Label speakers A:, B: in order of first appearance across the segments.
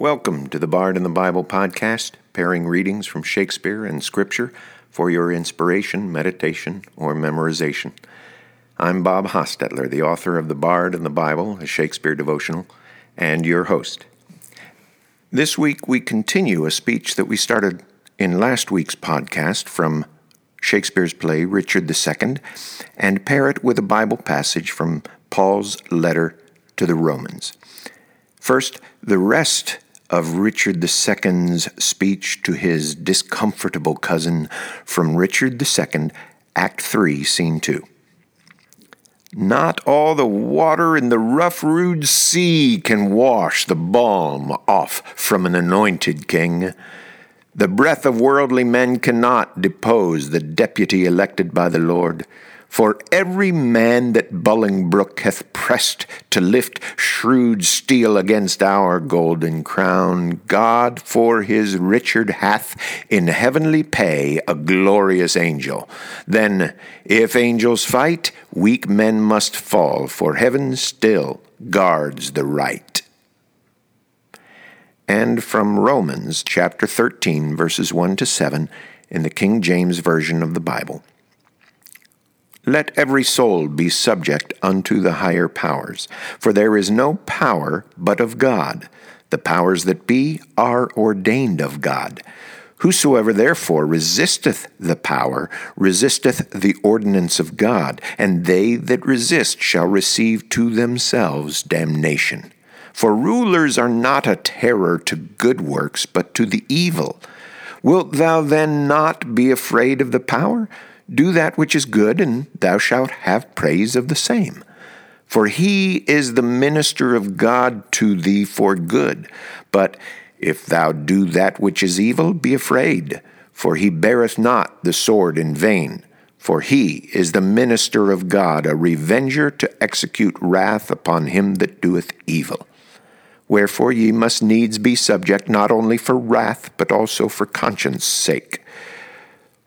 A: Welcome to the Bard and the Bible podcast, pairing readings from Shakespeare and Scripture for your inspiration, meditation, or memorization. I'm Bob Hostetler, the author of The Bard and the Bible, a Shakespeare devotional, and your host. This week we continue a speech that we started in last week's podcast from Shakespeare's play Richard II and pair it with a Bible passage from Paul's letter to the Romans. First, the rest of Richard II's speech to his discomfortable cousin from Richard II, Act 3, Scene 2. Not all the water in the rough, rude sea can wash the balm off from an anointed king. The breath of worldly men cannot depose the deputy elected by the Lord. For every man that Bolingbroke hath pressed to lift shrewd steel against our golden crown, God for his Richard hath in heavenly pay a glorious angel. Then, if angels fight, weak men must fall, for heaven still guards the right. And from Romans chapter 13, verses 1 to 7, in the King James Version of the Bible. Let every soul be subject unto the higher powers, for there is no power but of God. The powers that be are ordained of God. Whosoever therefore resisteth the power resisteth the ordinance of God, and they that resist shall receive to themselves damnation. For rulers are not a terror to good works, but to the evil. Wilt thou then not be afraid of the power? Do that which is good, and thou shalt have praise of the same. For he is the minister of God to thee for good. But if thou do that which is evil, be afraid, for he beareth not the sword in vain. For he is the minister of God, a revenger to execute wrath upon him that doeth evil. Wherefore ye must needs be subject not only for wrath, but also for conscience sake.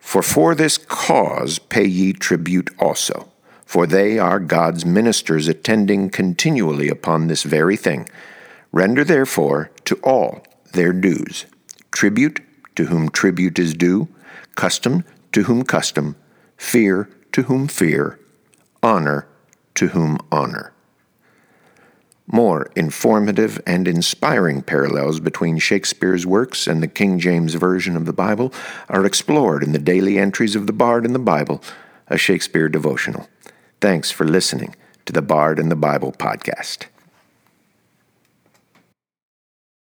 A: For for this cause pay ye tribute also, for they are God's ministers attending continually upon this very thing. Render therefore to all their dues tribute to whom tribute is due, custom to whom custom, fear to whom fear, honor to whom honor. More informative and inspiring parallels between Shakespeare's works and the King James Version of the Bible are explored in the daily entries of the Bard and the Bible, a Shakespeare devotional. Thanks for listening to the Bard and the Bible podcast.